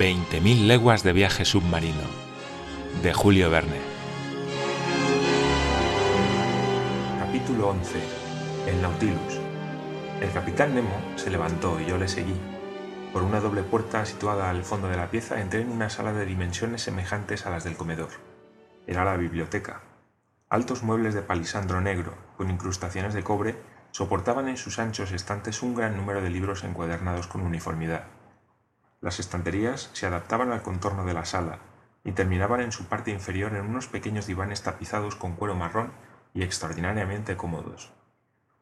20.000 leguas de viaje submarino, de Julio Verne. Capítulo 11. El Nautilus. El capitán Nemo se levantó y yo le seguí. Por una doble puerta situada al fondo de la pieza entré en una sala de dimensiones semejantes a las del comedor. Era la biblioteca. Altos muebles de palisandro negro, con incrustaciones de cobre, soportaban en sus anchos estantes un gran número de libros encuadernados con uniformidad. Las estanterías se adaptaban al contorno de la sala y terminaban en su parte inferior en unos pequeños divanes tapizados con cuero marrón y extraordinariamente cómodos.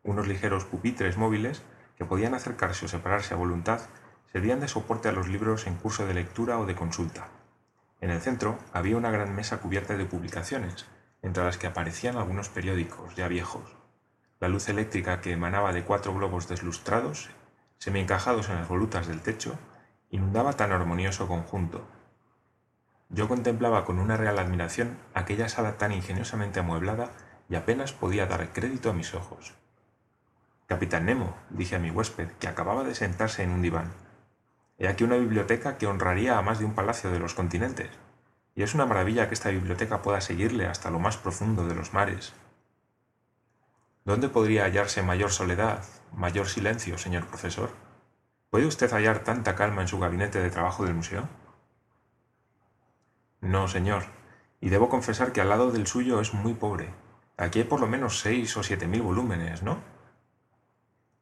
Unos ligeros pupitres móviles, que podían acercarse o separarse a voluntad, servían de soporte a los libros en curso de lectura o de consulta. En el centro había una gran mesa cubierta de publicaciones, entre las que aparecían algunos periódicos ya viejos. La luz eléctrica que emanaba de cuatro globos deslustrados, semi-encajados en las volutas del techo, inundaba tan armonioso conjunto. Yo contemplaba con una real admiración aquella sala tan ingeniosamente amueblada y apenas podía dar crédito a mis ojos. Capitán Nemo, dije a mi huésped, que acababa de sentarse en un diván. He aquí una biblioteca que honraría a más de un palacio de los continentes, y es una maravilla que esta biblioteca pueda seguirle hasta lo más profundo de los mares. ¿Dónde podría hallarse mayor soledad, mayor silencio, señor profesor? ¿Puede usted hallar tanta calma en su gabinete de trabajo del museo? No, señor, y debo confesar que al lado del suyo es muy pobre. Aquí hay por lo menos seis o siete mil volúmenes, ¿no?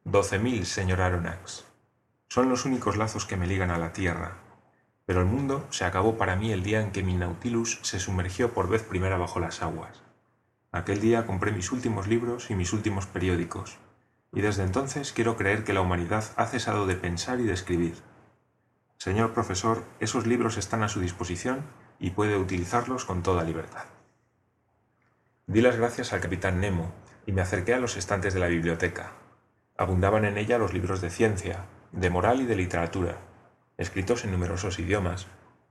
Doce mil, señor Aronnax. Son los únicos lazos que me ligan a la tierra. Pero el mundo se acabó para mí el día en que mi Nautilus se sumergió por vez primera bajo las aguas. Aquel día compré mis últimos libros y mis últimos periódicos, y desde entonces quiero creer que la humanidad ha cesado de pensar y de escribir. Señor profesor, esos libros están a su disposición y puede utilizarlos con toda libertad. Di las gracias al capitán Nemo y me acerqué a los estantes de la biblioteca. Abundaban en ella los libros de ciencia, de moral y de literatura, escritos en numerosos idiomas,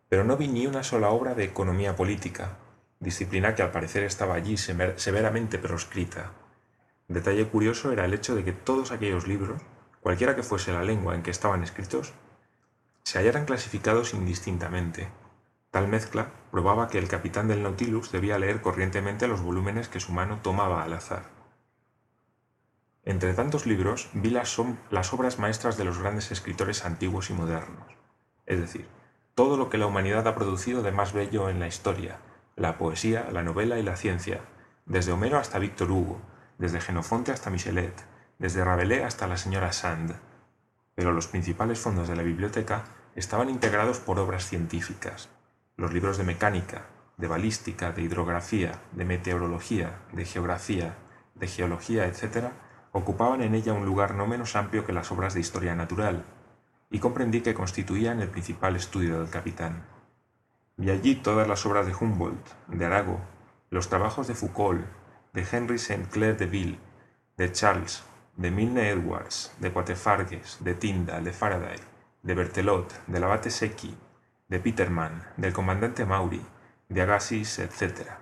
pero no vi ni una sola obra de economía política, disciplina que al parecer estaba allí severamente proscrita. Detalle curioso era el hecho de que todos aquellos libros, cualquiera que fuese la lengua en que estaban escritos, se hallaran clasificados indistintamente. Tal mezcla probaba que el capitán del Nautilus debía leer corrientemente los volúmenes que su mano tomaba al azar. Entre tantos libros vi las, las obras maestras de los grandes escritores antiguos y modernos, es decir, todo lo que la humanidad ha producido de más bello en la historia, la poesía, la novela y la ciencia, desde Homero hasta Víctor Hugo, desde Genofonte hasta Michelet, desde Rabelais hasta la señora Sand. Pero los principales fondos de la biblioteca estaban integrados por obras científicas, los libros de mecánica, de balística, de hidrografía, de meteorología, de geografía, de geología, etc., ocupaban en ella un lugar no menos amplio que las obras de historia natural, y comprendí que constituían el principal estudio del capitán. Vi allí todas las obras de Humboldt, de Arago, los trabajos de Foucault, de Henry St. Clair de Ville, de Charles, de Milne Edwards, de Quatefarges, de Tyndall, de Faraday, de Berthelot, de Labate Secchi, de Peterman, del comandante Maury, de Agassiz, etc.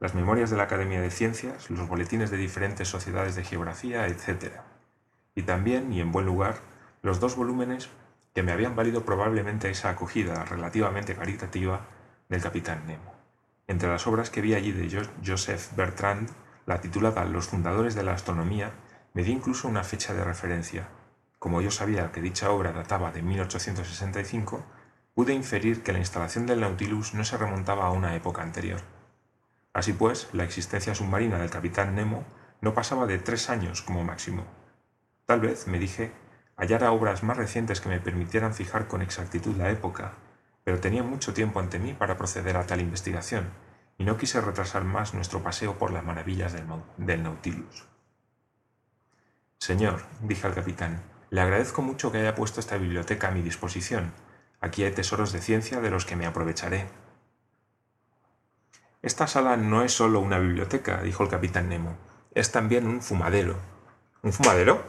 Las memorias de la Academia de Ciencias, los boletines de diferentes sociedades de geografía, etc. Y también, y en buen lugar, los dos volúmenes que me habían valido probablemente esa acogida relativamente caritativa del capitán Nemo. Entre las obras que vi allí de Joseph Bertrand, la titulada Los fundadores de la astronomía, me di incluso una fecha de referencia. Como yo sabía que dicha obra databa de 1865, pude inferir que la instalación del Nautilus no se remontaba a una época anterior. Así pues, la existencia submarina del capitán Nemo no pasaba de tres años como máximo. Tal vez, me dije, hallara obras más recientes que me permitieran fijar con exactitud la época, pero tenía mucho tiempo ante mí para proceder a tal investigación, y no quise retrasar más nuestro paseo por las maravillas del, Nautilus. Señor, dije al capitán, le agradezco mucho que haya puesto esta biblioteca a mi disposición. Aquí hay tesoros de ciencia de los que me aprovecharé. Esta sala no es solo una biblioteca, dijo el capitán Nemo, es también un fumadero. ¿Un fumadero?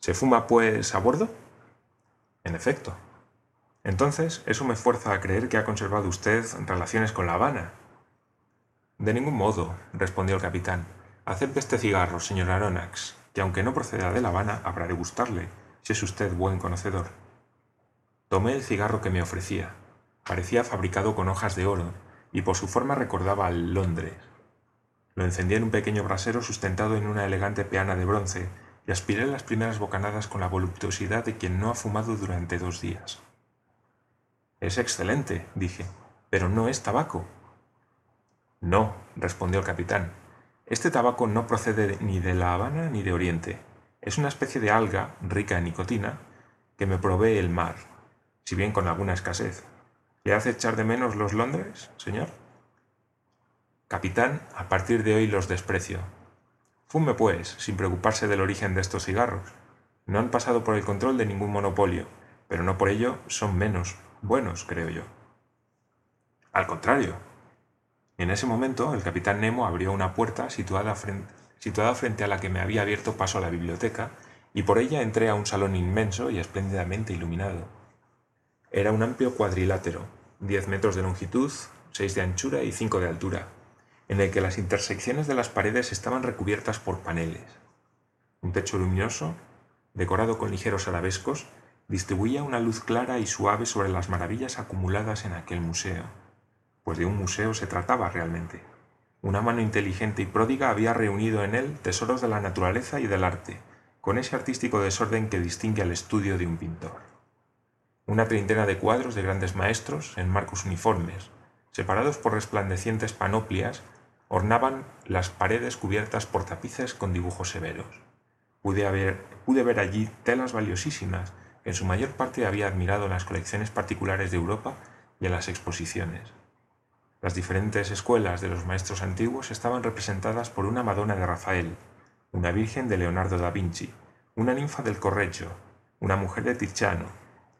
¿Se fuma, pues, a bordo? En efecto. Entonces, eso me fuerza a creer que ha conservado usted relaciones con La Habana. De ningún modo, respondió el capitán. Acepte este cigarro, señor Aronnax, que aunque no proceda de La Habana, habrá de gustarle, si es usted buen conocedor. Tomé el cigarro que me ofrecía. Parecía fabricado con hojas de oro y por su forma recordaba al Londres. Lo encendí en un pequeño brasero sustentado en una elegante peana de bronce y aspiré las primeras bocanadas con la voluptuosidad de quien no ha fumado durante dos días. Es excelente, dije, pero no es tabaco. No, respondió el capitán. Este tabaco no procede ni de La Habana ni de Oriente. Es una especie de alga rica en nicotina que me provee el mar, si bien con alguna escasez. ¿Le hace echar de menos los Londres, señor? Capitán, a partir de hoy los desprecio. Fume, pues, sin preocuparse del origen de estos cigarros. No han pasado por el control de ningún monopolio, pero no por ello son menos buenos, creo yo. Al contrario. En ese momento, el capitán Nemo abrió una puerta situada frente, situada frente a la que me había abierto paso a la biblioteca, y por ella entré a un salón inmenso y espléndidamente iluminado. Era un amplio cuadrilátero, diez metros de longitud, seis de anchura y cinco de altura, en el que las intersecciones de las paredes estaban recubiertas por paneles. Un techo luminoso, decorado con ligeros arabescos, distribuía una luz clara y suave sobre las maravillas acumuladas en aquel museo, pues de un museo se trataba realmente. Una mano inteligente y pródiga había reunido en él tesoros de la naturaleza y del arte, con ese artístico desorden que distingue al estudio de un pintor. Una treintena de cuadros de grandes maestros, en marcos uniformes, separados por resplandecientes panoplias, ornaban las paredes cubiertas por tapices con dibujos severos. Pude, pude ver allí telas valiosísimas en su mayor parte había admirado las colecciones particulares de Europa y en las exposiciones. Las diferentes escuelas de los maestros antiguos estaban representadas por una Madonna de Rafael, una Virgen de Leonardo da Vinci, una ninfa del Correggio, una mujer de Tiziano,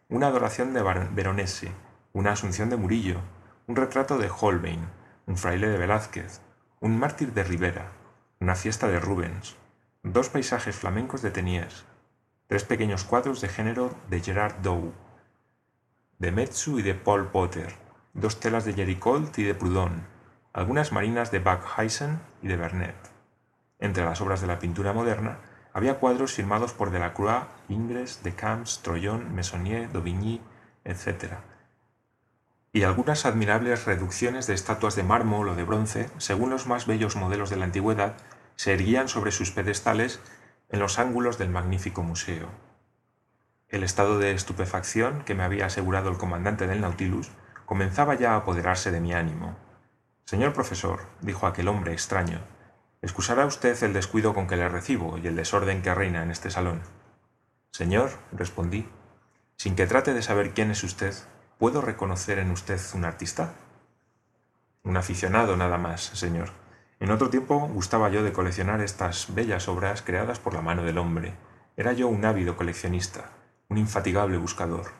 una adoración de Veronese, una Asunción de Murillo, un retrato de Holbein, un fraile de Velázquez, un mártir de Rivera, una fiesta de Rubens, dos paisajes flamencos de Teniers, tres pequeños cuadros de género de Gerard Dow, de Metsu y de Paul Potter, dos telas de Jericolt y de Proudhon, algunas marinas de Backhuysen y de Vernet. Entre las obras de la pintura moderna había cuadros firmados por Delacroix, Ingres, Camps, Troyon, Meissonier, Daubigny, etc., y algunas admirables reducciones de estatuas de mármol o de bronce, según los más bellos modelos de la antigüedad, se erguían sobre sus pedestales en los ángulos del magnífico museo. El estado de estupefacción que me había asegurado el comandante del Nautilus comenzaba ya a apoderarse de mi ánimo. Señor profesor, dijo aquel hombre extraño, excusará usted el descuido con que le recibo y el desorden que reina en este salón. Señor, respondí, sin que trate de saber quién es usted, ¿Puedo reconocer en usted un artista? Un aficionado nada más, señor. En otro tiempo gustaba yo de coleccionar estas bellas obras creadas por la mano del hombre. Era yo un ávido coleccionista, un infatigable buscador,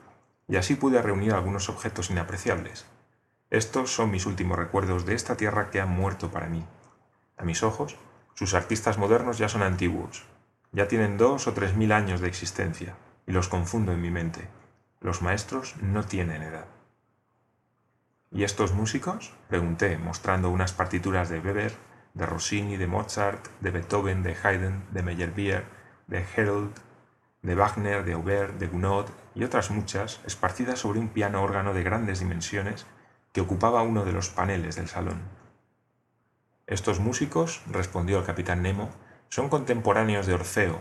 y así pude reunir algunos objetos inapreciables. Estos son mis últimos recuerdos de esta tierra que ha muerto para mí. A mis ojos, sus artistas modernos ya son antiguos, ya tienen dos o tres mil años de existencia, y los confundo en mi mente. Los maestros no tienen edad. ¿Y estos músicos? pregunté, mostrando unas partituras de Weber, de Rossini, de Mozart, de Beethoven, de Haydn, de Meyerbeer, de Herold, de Wagner, de Aubert, de Gounod y otras muchas, esparcidas sobre un piano órgano de grandes dimensiones que ocupaba uno de los paneles del salón. Estos músicos, respondió el capitán Nemo, son contemporáneos de Orfeo,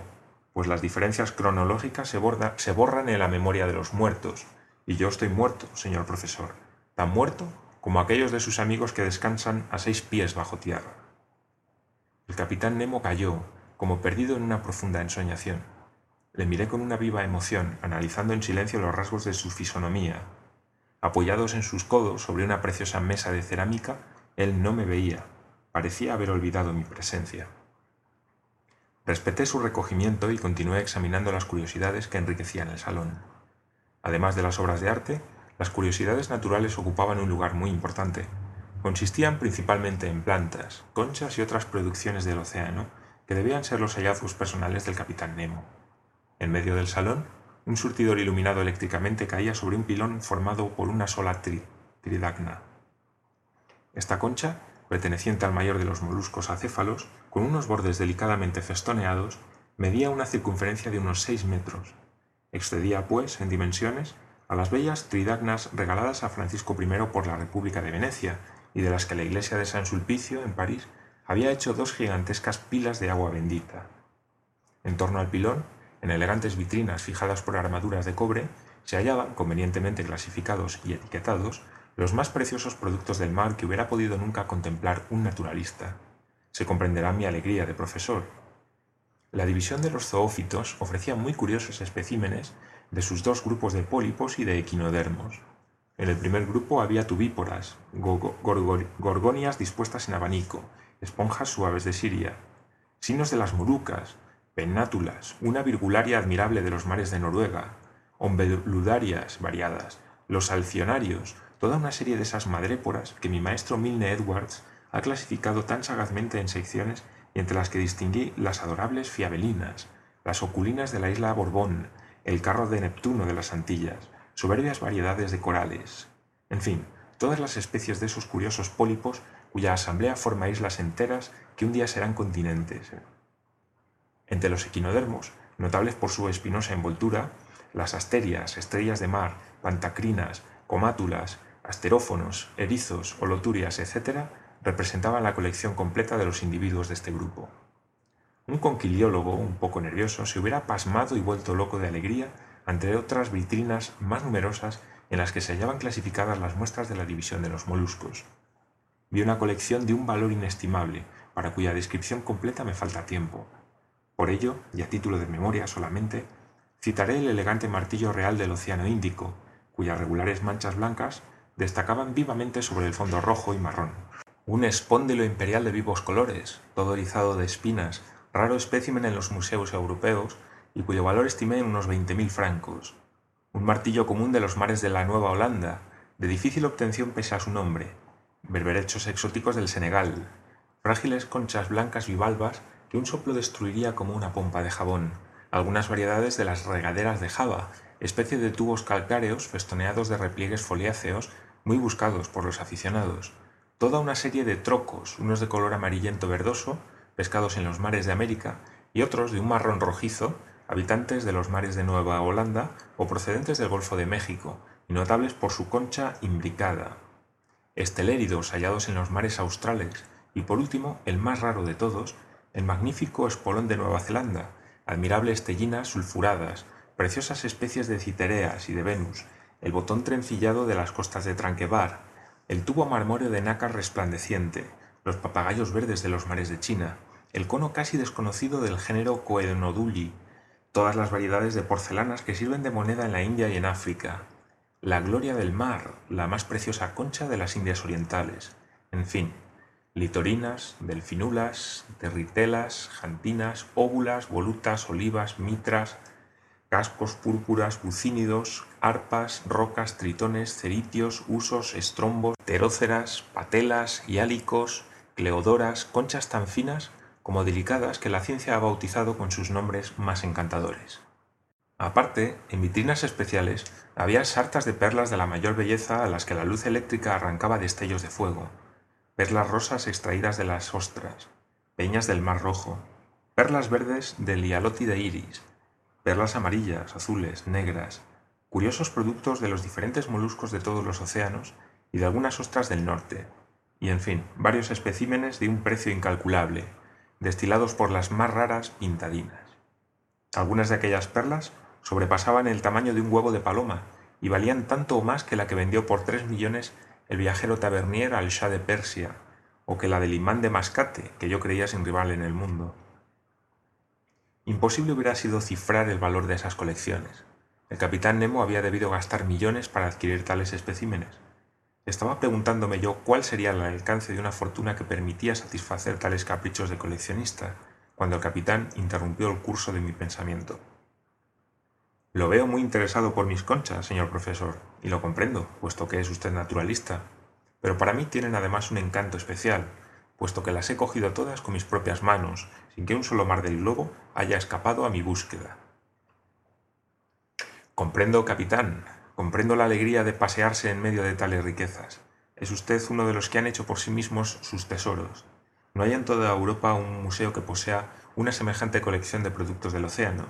pues las diferencias cronológicas se, borran en la memoria de los muertos, y yo estoy muerto, señor profesor, tan muerto como aquellos de sus amigos que descansan a seis pies bajo tierra. El capitán Nemo cayó, como perdido en una profunda ensoñación. Le miré con una viva emoción, analizando en silencio los rasgos de su fisonomía. Apoyados en sus codos sobre una preciosa mesa de cerámica, él no me veía, parecía haber olvidado mi presencia. Respeté su recogimiento y continué examinando las curiosidades que enriquecían el salón. Además de las obras de arte, las curiosidades naturales ocupaban un lugar muy importante. Consistían principalmente en plantas, conchas y otras producciones del océano, que debían ser los hallazgos personales del capitán Nemo. En medio del salón, un surtidor iluminado eléctricamente caía sobre un pilón formado por una sola tridacna. Esta concha perteneciente al mayor de los moluscos acéfalos, con unos bordes delicadamente festoneados, medía una circunferencia de unos seis metros. Excedía, pues, en dimensiones, a las bellas tridagnas regaladas a Francisco I por la República de Venecia y de las que la iglesia de San Sulpicio, en París, había hecho dos gigantescas pilas de agua bendita. En torno al pilón, en elegantes vitrinas fijadas por armaduras de cobre, se hallaban, convenientemente clasificados y etiquetados, los más preciosos productos del mar que hubiera podido nunca contemplar un naturalista. Se comprenderá mi alegría de profesor. La división de los zoófitos ofrecía muy curiosos especímenes de sus dos grupos de pólipos y de equinodermos. En el primer grupo había tubíporas, gorgonias dispuestas en abanico, esponjas suaves de Siria, signos de las Molucas, pennátulas, una virgularia admirable de los mares de Noruega, ombeludarias variadas, los alcionarios, toda una serie de esas madréporas que mi maestro Milne Edwards ha clasificado tan sagazmente en secciones y entre las que distinguí las adorables fiabelinas, las oculinas de la isla Borbón, el carro de Neptuno de las Antillas, soberbias variedades de corales, en fin, todas las especies de esos curiosos pólipos cuya asamblea forma islas enteras que un día serán continentes. Entre los equinodermos, notables por su espinosa envoltura, las asterias, estrellas de mar, pantacrinas, comátulas, asterófonos, erizos, holoturias, etc., representaban la colección completa de los individuos de este grupo. Un conquiliólogo, un poco nervioso, se hubiera pasmado y vuelto loco de alegría ante otras vitrinas más numerosas en las que se hallaban clasificadas las muestras de la división de los moluscos. Vi una colección de un valor inestimable, para cuya descripción completa me falta tiempo. Por ello, y a título de memoria solamente, citaré el elegante martillo real del Océano Índico, cuyas regulares manchas blancas destacaban vivamente sobre el fondo rojo y marrón. Un espóndilo imperial de vivos colores, todo erizado de espinas, raro espécimen en los museos europeos y cuyo valor estimé en unos veinte mil francos. Un martillo común de los mares de la Nueva Holanda, de difícil obtención pese a su nombre, berberechos exóticos del Senegal, frágiles conchas blancas bivalvas que un soplo destruiría como una pompa de jabón, algunas variedades de las regaderas de Java, especie de tubos calcáreos festoneados de repliegues foliáceos muy buscados por los aficionados, toda una serie de trocos, unos de color amarillento verdoso, pescados en los mares de América, y otros de un marrón rojizo, habitantes de los mares de Nueva Holanda o procedentes del Golfo de México, y notables por su concha imbricada, esteléridos hallados en los mares australes y por último, el más raro de todos, el magnífico espolón de Nueva Zelanda, admirables tellinas sulfuradas, preciosas especies de citereas y de Venus, el botón trencillado de las costas de Tranquebar, el tubo marmóreo de nácar resplandeciente, los papagayos verdes de los mares de China, el cono casi desconocido del género Coenoduli, todas las variedades de porcelanas que sirven de moneda en la India y en África, la gloria del mar, la más preciosa concha de las Indias Orientales, en fin, litorinas, delfinulas, territelas, jantinas, óvulas, volutas, olivas, mitras, cascos púrpuras, bucínidos, arpas, rocas, tritones, ceritios, usos, estrombos, teróceras, patelas, hiálicos, cleodoras, conchas tan finas como delicadas que la ciencia ha bautizado con sus nombres más encantadores. Aparte, en vitrinas especiales había sartas de perlas de la mayor belleza a las que la luz eléctrica arrancaba destellos de fuego, perlas rosas extraídas de las ostras, peñas del mar rojo, perlas verdes del de iris, perlas amarillas, azules, negras, curiosos productos de los diferentes moluscos de todos los océanos y de algunas ostras del norte, y en fin, varios especímenes de un precio incalculable, destilados por las más raras pintadinas. Algunas de aquellas perlas sobrepasaban el tamaño de un huevo de paloma y valían tanto o más que la que vendió por tres millones el viajero tabernier al Shah de Persia, o que la del imán de Mascate, que yo creía sin rival en el mundo. Imposible hubiera sido cifrar el valor de esas colecciones. El capitán Nemo había debido gastar millones para adquirir tales especímenes. Estaba preguntándome yo cuál sería el alcance de una fortuna que permitía satisfacer tales caprichos de coleccionista, cuando el capitán interrumpió el curso de mi pensamiento. Lo veo muy interesado por mis conchas, señor profesor, y lo comprendo, puesto que es usted naturalista. Pero para mí tienen además un encanto especial, puesto que las he cogido todas con mis propias manos, sin que un solo mar del globo haya escapado a mi búsqueda. Comprendo, capitán, comprendo la alegría de pasearse en medio de tales riquezas. Es usted uno de los que han hecho por sí mismos sus tesoros. No hay en toda Europa un museo que posea una semejante colección de productos del océano,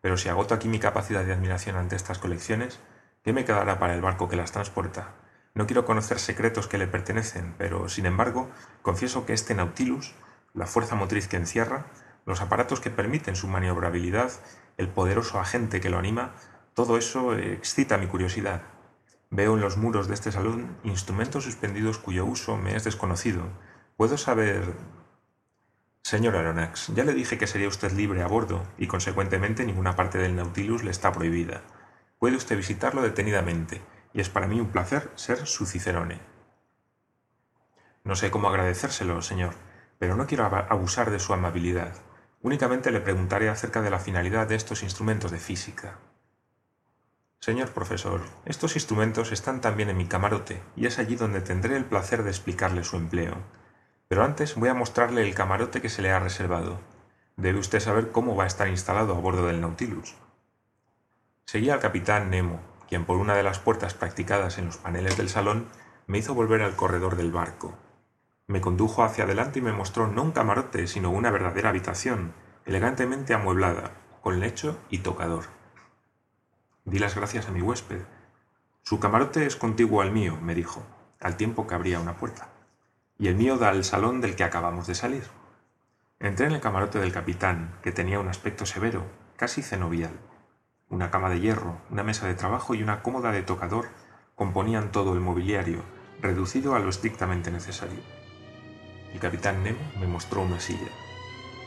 pero si agoto aquí mi capacidad de admiración ante estas colecciones, ¿Qué me quedará para el barco que las transporta? No quiero conocer secretos que le pertenecen, pero, sin embargo, confieso que este Nautilus, la fuerza motriz que encierra, los aparatos que permiten su maniobrabilidad, el poderoso agente que lo anima, todo eso excita mi curiosidad. Veo en los muros de este salón instrumentos suspendidos cuyo uso me es desconocido. ¿Puedo saber Señor Aronnax, ya le dije que sería usted libre a bordo y consecuentemente ninguna parte del Nautilus le está prohibida. Puede usted visitarlo detenidamente y es para mí un placer ser su cicerone. No sé cómo agradecérselo, señor, pero no quiero abusar de su amabilidad. Únicamente le preguntaré acerca de la finalidad de estos instrumentos de física. Señor profesor, estos instrumentos están también en mi camarote y es allí donde tendré el placer de explicarle su empleo. Pero antes voy a mostrarle el camarote que se le ha reservado. Debe usted saber cómo va a estar instalado a bordo del Nautilus. Seguí al capitán Nemo, quien por una de las puertas practicadas en los paneles del salón me hizo volver al corredor del barco. Me condujo hacia adelante y me mostró no un camarote, sino una verdadera habitación, elegantemente amueblada, con lecho y tocador. Di las gracias a mi huésped. Su camarote es contiguo al mío, me dijo, al tiempo que abría una puerta y el mío da al salón del que acabamos de salir. Entré en el camarote del capitán, que tenía un aspecto severo, casi cenobial. Una cama de hierro, una mesa de trabajo y una cómoda de tocador componían todo el mobiliario, reducido a lo estrictamente necesario. El capitán Nemo me mostró una silla.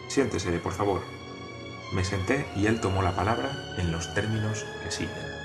Siéntese, por favor. Me senté y él tomó la palabra en los términos que siguen.